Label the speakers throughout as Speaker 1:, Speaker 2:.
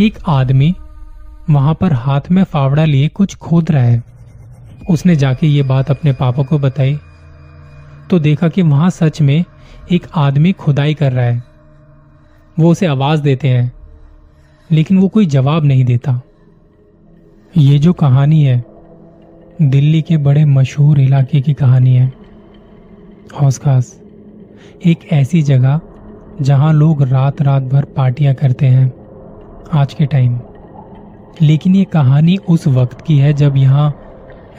Speaker 1: एक आदमी वहाँ पर हाथ में फावड़ा लिए कुछ खोद रहा है। उसने जाके ये बात अपने पापा को बताई। तो देखा कि वहाँ सच में एक आदमी खुदाई कर रहा है। वो उसे आवाज़ देते हैं, लेकिन वो कोई जवाब नहीं देता। ये जो कहानी है, दिल्ली के बड़े मशहूर इलाके की कहानी है। हौस खास, एक ऐसी जगह जहाँ लोग रात रात भर पार्टियाँ करते हैं। आज के टाइम। लेकिन ये कहानी उस वक्त की है जब यहाँ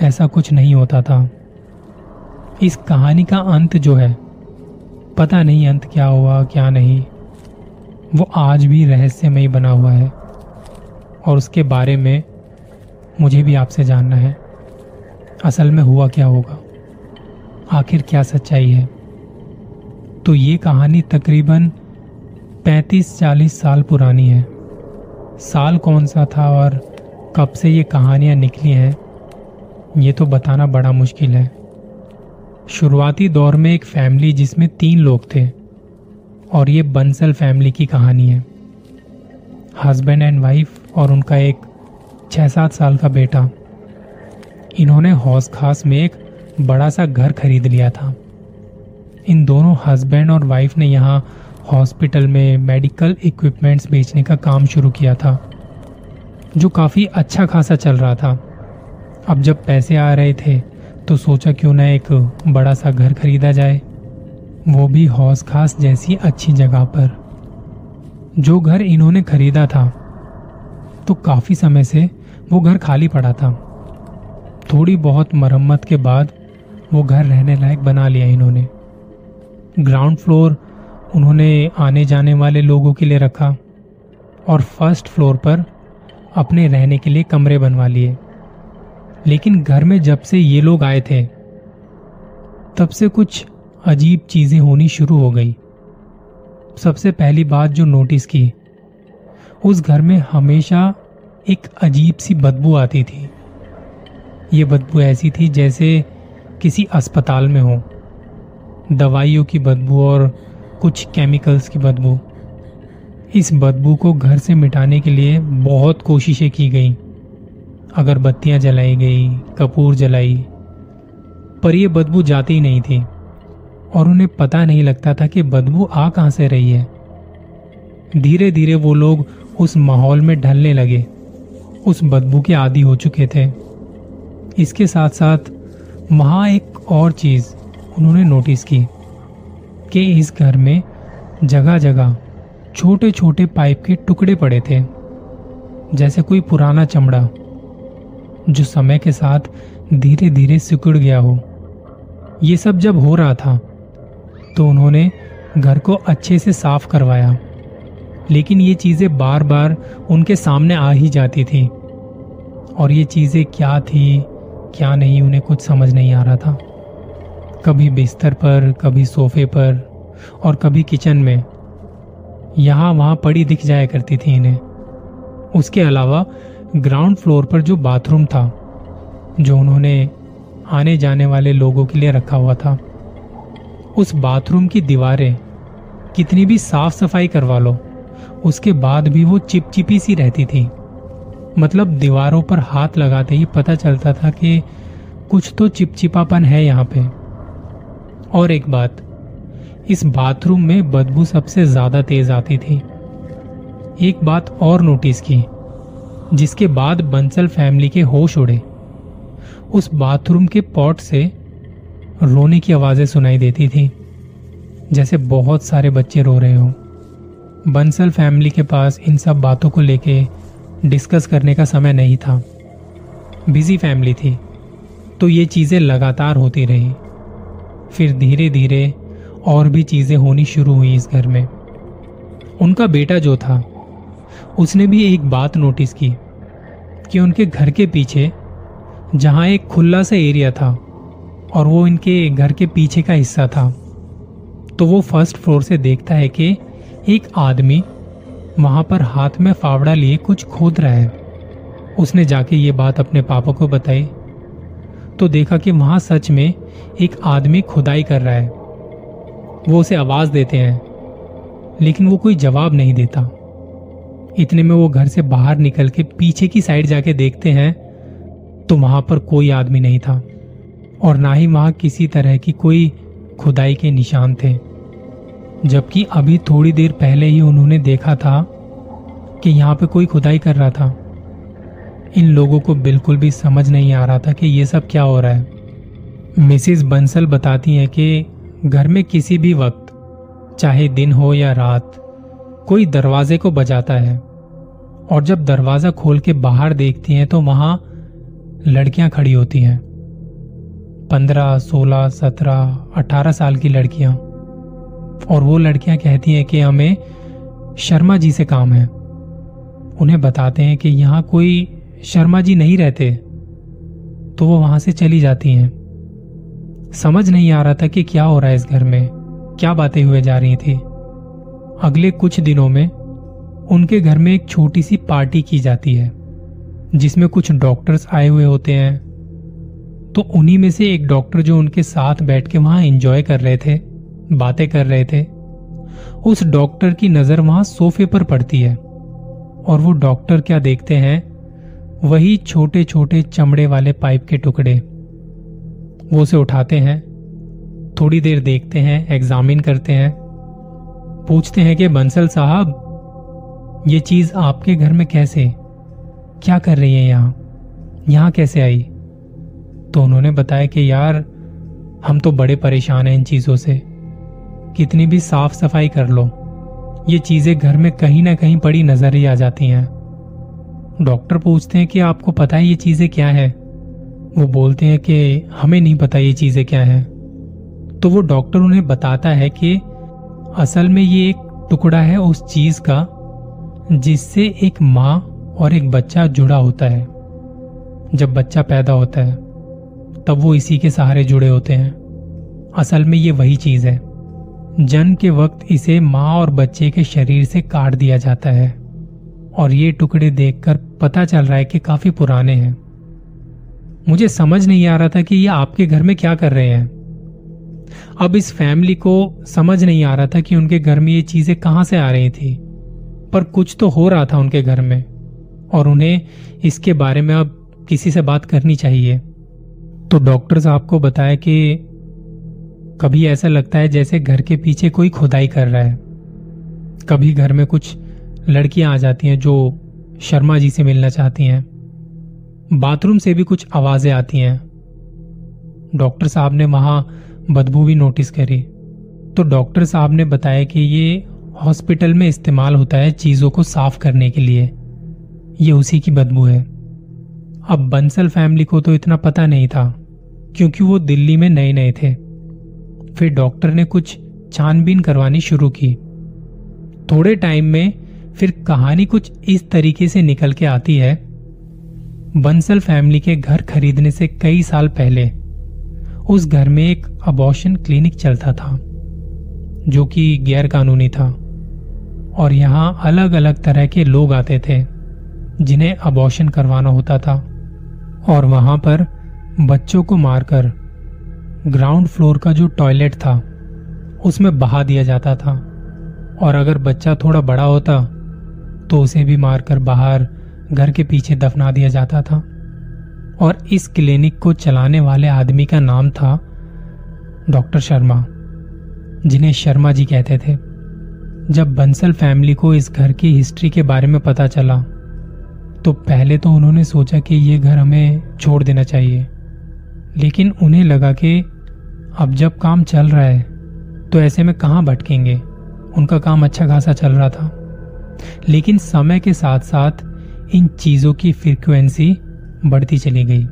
Speaker 1: ऐसा कुछ नहीं होता था। इस कहानी का अंत जो है, पता नहीं अंत क्या हुआ, क्या नहीं। वो आज भी रहस्यमय बना हुआ है। और उसके बारे में मुझे भी आपसे जानना है। असल में हुआ क्या होगा? आखिर क्या सच्चाई है? तो ये कहानी तकरीबन 35-40 साल पुरानी है। साल कौन सा था और कब से ये कहानियाँ निकली हैं, ये तो बताना बड़ा मुश्किल है। शुरुआती दौर में एक फैमिली जिसमें तीन लोग थे और ये बंसल फैमिली की कहानी है। हस्बैंड एंड वाइफ और उनका एक छः सात साल का बेटा। इन्होंने हौस खास में एक बड़ा सा घर खरीद लिया था। इन दोनों हस्बैंड और वाइफ ने यहाँ हॉस्पिटल में मेडिकल इक्विपमेंट्स बेचने का काम शुरू किया था, जो काफ़ी अच्छा खासा चल रहा था। अब जब पैसे आ रहे थे तो सोचा क्यों ना एक बड़ा सा घर खरीदा जाए। वो भी हौस खास जैसी अच्छी जगह पर। जो घर इन्होंने खरीदा था तो काफ़ी समय से वो घर खाली पड़ा था। थोड़ी बहुत मरम्मत के बाद वो घर रहने लायक बना लिया इन्होंने। ग्राउंड फ्लोर उन्होंने आने जाने वाले लोगों के लिए रखा और फ़र्स्ट फ्लोर पर अपने रहने के लिए कमरे बनवा लिए। लेकिन घर में जब से ये लोग आए थे, तब से कुछ अजीब चीज़ें होनी शुरू हो गई। सबसे पहली बात जो नोटिस की, उस घर में हमेशा एक अजीब सी बदबू आती थी। ये बदबू ऐसी थी जैसे किसी अस्पताल में हो। दवाइयों की बदबू और कुछ केमिकल्स की बदबू। इस बदबू को घर से मिटाने के लिए बहुत कोशिशें की गई। अगरबत्तियाँ जलाई गई, कपूर जलाई, पर यह बदबू जाती ही नहीं थी। और उन्हें पता नहीं लगता था कि बदबू आ कहाँ से रही है। धीरे धीरे वो लोग उस माहौल में ढलने लगे। उस बदबू के आदि हो चुके थे। इसके साथ साथ वहाँ एक और चीज़ उन्होंने नोटिस की। कि इस घर में जगह जगह छोटे छोटे पाइप के टुकड़े पड़े थे, जैसे कोई पुराना चमड़ा, जो समय के साथ धीरे धीरे सिकुड़ गया हो। ये सब जब हो रहा था तो उन्होंने घर को अच्छे से साफ़ करवाया, लेकिन ये चीज़ें बार बार उनके सामने आ ही जाती थी। और ये चीज़ें क्या थी, क्या नहीं, उन्हें कुछ समझ नहीं आ रहा था। कभी बिस्तर पर, कभी सोफे पर और कभी किचन में। यहाँ वहाँ पड़ी दिख जाया करती थी इन्हें। उसके अलावा ग्राउंड फ्लोर पर जो बाथरूम था, जो उन्होंने आने जाने वाले लोगों के लिए रखा हुआ था, उस बाथरूम की दीवारें कितनी भी साफ़ सफ़ाई करवा लो, उसके बाद भी वो चिपचिपी सी रहती थी। मतलब दीवारों पर हाथ लगाते ही पता चलता था कि कुछ तो चिपचिपापन है यहाँ पे। और एक बात, इस बाथरूम में बदबू सबसे ज़्यादा तेज आती थी। एक बात और नोटिस की, जिसके बाद बंसल फैमिली के होश उड़े। उस बाथरूम के पॉट से रोने की आवाज़ें सुनाई देती थी, जैसे बहुत सारे बच्चे रो रहे हो। बंसल फैमिली के पास इन सब बातों को लेके डिस्कस करने का समय नहीं था। बिज़ी फैमिली थी तो ये चीज़ें लगातार होती रही। फिर धीरे धीरे और भी चीज़ें होनी शुरू हुई इस घर में। उनका बेटा जो था, उसने भी एक बात नोटिस की कि उनके घर के पीछे जहाँ एक खुला सा एरिया था और वो इनके घर के पीछे का हिस्सा था तो वो फ़र्स्ट फ्लोर से देखता है कि एक आदमी वहाँ पर हाथ में फावड़ा लिए कुछ खोद रहा है। उसने जाके ये बात अपने पापा को बताई तो देखा कि वहाँ सच में एक आदमी खुदाई कर रहा है। वो उसे आवाज़ देते हैं, लेकिन वो कोई जवाब नहीं देता। इतने में वो घर से बाहर निकल के पीछे की साइड जाके देखते हैं तो वहाँ पर कोई आदमी नहीं था, और ना ही वहाँ किसी तरह की कोई खुदाई के निशान थे। जबकि अभी थोड़ी देर पहले ही उन्होंने देखा था कि यहाँ पे कोई खुदाई कर रहा था। इन लोगों को बिल्कुल भी समझ नहीं आ रहा था कि ये सब क्या हो रहा है। मिसिस बंसल बताती हैं कि घर में किसी भी वक्त, चाहे दिन हो या रात, कोई दरवाजे को बजाता है। और जब दरवाज़ा खोल के बाहर देखती हैं तो वहाँ लड़कियाँ खड़ी होती हैं। पंद्रह, सोलह, सत्रह, अठारह साल की लड़कियाँ। और वो लड़कियाँ कहती हैं कि हमें शर्मा जी से काम है। उन्हें बताते हैं कि यहाँ कोई शर्मा जी नहीं रहते तो वो वहाँ से चली जाती हैं। समझ नहीं आ रहा था कि क्या हो रहा है इस घर में, क्या बातें हुए जा रही थी। अगले कुछ दिनों में उनके घर में एक छोटी सी पार्टी की जाती है, जिसमें कुछ डॉक्टर्स आए हुए होते हैं। तो उन्हीं में से एक डॉक्टर जो उनके साथ बैठ के वहाँ एंजॉय कर रहे थे, बातें कर रहे थे, उस डॉक्टर की नज़र वहाँ सोफे पर पड़ती है। और वो डॉक्टर क्या देखते हैं वही छोटे छोटे चमड़े वाले पाइप के टुकड़े। वो उसे उठाते हैं, थोड़ी देर देखते हैं, एग्जामिन करते हैं। पूछते हैं कि, बंसल साहब, ये चीज़ आपके घर में कैसे? क्या कर रही है यहाँ? यहाँ कैसे आई? तो उन्होंने बताया कि, यार, हम तो बड़े परेशान हैं इन चीज़ों से। कितनी भी साफ़ सफ़ाई कर लो, ये चीज़ें घर में कहीं ना कहीं पड़ी नज़र ही आ जाती हैं। डॉक्टर पूछते हैं कि आपको पता है ये चीज़ें क्या है? वो बोलते हैं कि हमें नहीं पता ये चीज़ें क्या है। तो वो डॉक्टर उन्हें बताता है कि असल में ये एक टुकड़ा है उस चीज़ का, जिससे एक माँ और एक बच्चा जुड़ा होता है। जब बच्चा पैदा होता है, तब वो इसी के सहारे जुड़े होते हैं। असल में ये वही चीज़ है। जन्म के वक्त इसे माँ और बच्चे के शरीर से काट दिया जाता है। और ये टुकड़े देखकर पता चल रहा है कि काफ़ी पुराने हैं। मुझे समझ नहीं आ रहा था कि ये आपके घर में क्या कर रहे हैं। अब इस फैमिली को समझ नहीं आ रहा था कि उनके घर में ये चीज़ें कहाँ से आ रही थी। पर कुछ तो हो रहा था उनके घर में, और उन्हें इसके बारे में अब किसी से बात करनी चाहिए। तो डॉक्टर साहब को बताया कि कभी ऐसा लगता है जैसे घर के पीछे कोई खुदाई कर रहा है। कभी घर में कुछ लड़कियाँ आ जाती हैं जो शर्मा जी से मिलना चाहती हैं। बाथरूम से भी कुछ आवाज़ें आती हैं। डॉक्टर साहब ने वहाँ बदबू भी नोटिस करी। तो डॉक्टर साहब ने बताया कि ये हॉस्पिटल में इस्तेमाल होता है चीज़ों को साफ़ करने के लिए। ये उसी की बदबू है। अब बंसल फैमिली को तो इतना पता नहीं था, क्योंकि वो दिल्ली में नए नए थे। फिर डॉक्टर ने कुछ छानबीन करवानी शुरू की। थोड़े टाइम में फिर कहानी कुछ इस तरीके से निकल के आती है। बंसल फैमिली के घर खरीदने से कई साल पहले, उस घर में एक अबॉर्शन क्लिनिक चलता था, जो कि गैर कानूनी था, और यहाँ अलग अलग तरह के लोग आते थे, जिन्हें अबॉर्शन करवाना होता था, और वहाँ पर बच्चों को मारकर ग्राउंड फ्लोर का जो टॉयलेट था, उसमें बहा दिया जाता था, और अगर बच्चा थोड़ा बड़ा होता तो उसे भी मारकर बाहर घर के पीछे दफना दिया जाता था। और इस क्लिनिक को चलाने वाले आदमी का नाम था डॉक्टर शर्मा, जिन्हें शर्मा जी कहते थे। जब बंसल फैमिली को इस घर की हिस्ट्री के बारे में पता चला तो पहले तो उन्होंने सोचा कि ये घर हमें छोड़ देना चाहिए। लेकिन उन्हें लगा कि अब जब काम चल रहा है तो ऐसे में कहाँ भटकेंगे? उनका काम अच्छा खासा चल रहा था। लेकिन समय के साथ साथ इन चीज़ों की फ्रीक्वेंसी बढ़ती चली गई।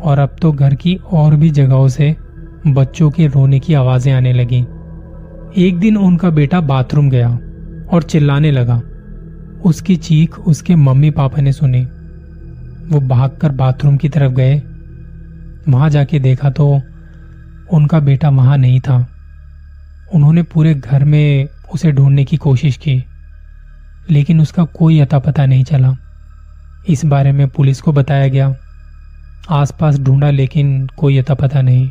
Speaker 1: और अब तो घर की और भी जगहों से बच्चों के रोने की आवाज़ें आने लगी। एक दिन उनका बेटा बाथरूम गया और चिल्लाने लगा। उसकी चीख उसके मम्मी पापा ने सुनी। वो भागकर बाथरूम की तरफ़ गए। वहाँ जाके देखा तो उनका बेटा वहाँ नहीं था। उन्होंने पूरे घर में उसे ढूँढने की कोशिश की। लेकिन उसका कोई अता पता नहीं चला। इस बारे में पुलिस को बताया गया। आसपास ढूंढा, लेकिन कोई अता पता नहीं।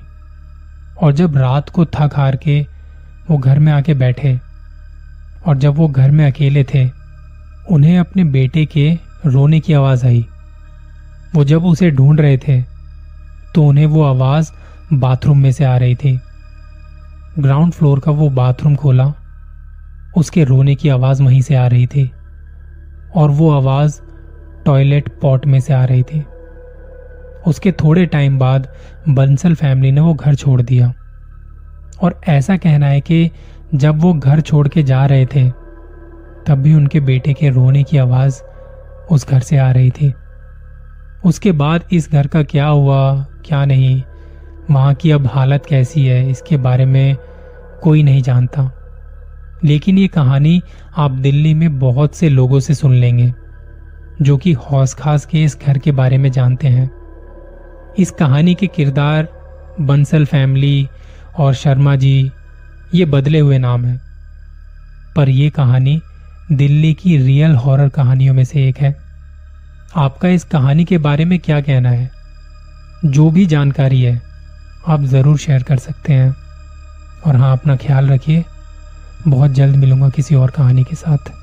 Speaker 1: और जब रात को थक हार के वो घर में आके बैठे, और जब वो घर में अकेले थे, उन्हें अपने बेटे के रोने की आवाज़ आई। वो जब उसे ढूंढ रहे थे तो उन्हें वो आवाज़ बाथरूम में से आ रही थी। ग्राउंड फ्लोर का वो बाथरूम खोला उसके रोने की आवाज़ वहीं से आ रही थी और वो आवाज़ टॉयलेट पॉट में से आ रही थी। उसके थोड़े टाइम बाद बंसल फैमिली ने वो घर छोड़ दिया। और ऐसा कहना है कि जब वो घर छोड़ के जा रहे थे, तब भी उनके बेटे के रोने की आवाज़ उस घर से आ रही थी। उसके बाद इस घर का क्या हुआ, क्या नहीं, वहाँ की अब हालत कैसी है, इसके बारे में कोई नहीं जानता। लेकिन ये कहानी आप दिल्ली में बहुत से लोगों से सुन लेंगे, जो कि हौस खास के इस घर के बारे में जानते हैं। इस कहानी के किरदार बंसल फैमिली और शर्मा जी, ये बदले हुए नाम है। पर यह कहानी दिल्ली की रियल हॉरर कहानियों में से एक है। आपका इस कहानी के बारे में क्या कहना है? जो भी जानकारी है, आप ज़रूर शेयर कर सकते हैं। और हाँ अपना ख्याल रखिए। बहुत जल्द मिलूँगा किसी और कहानी के साथ।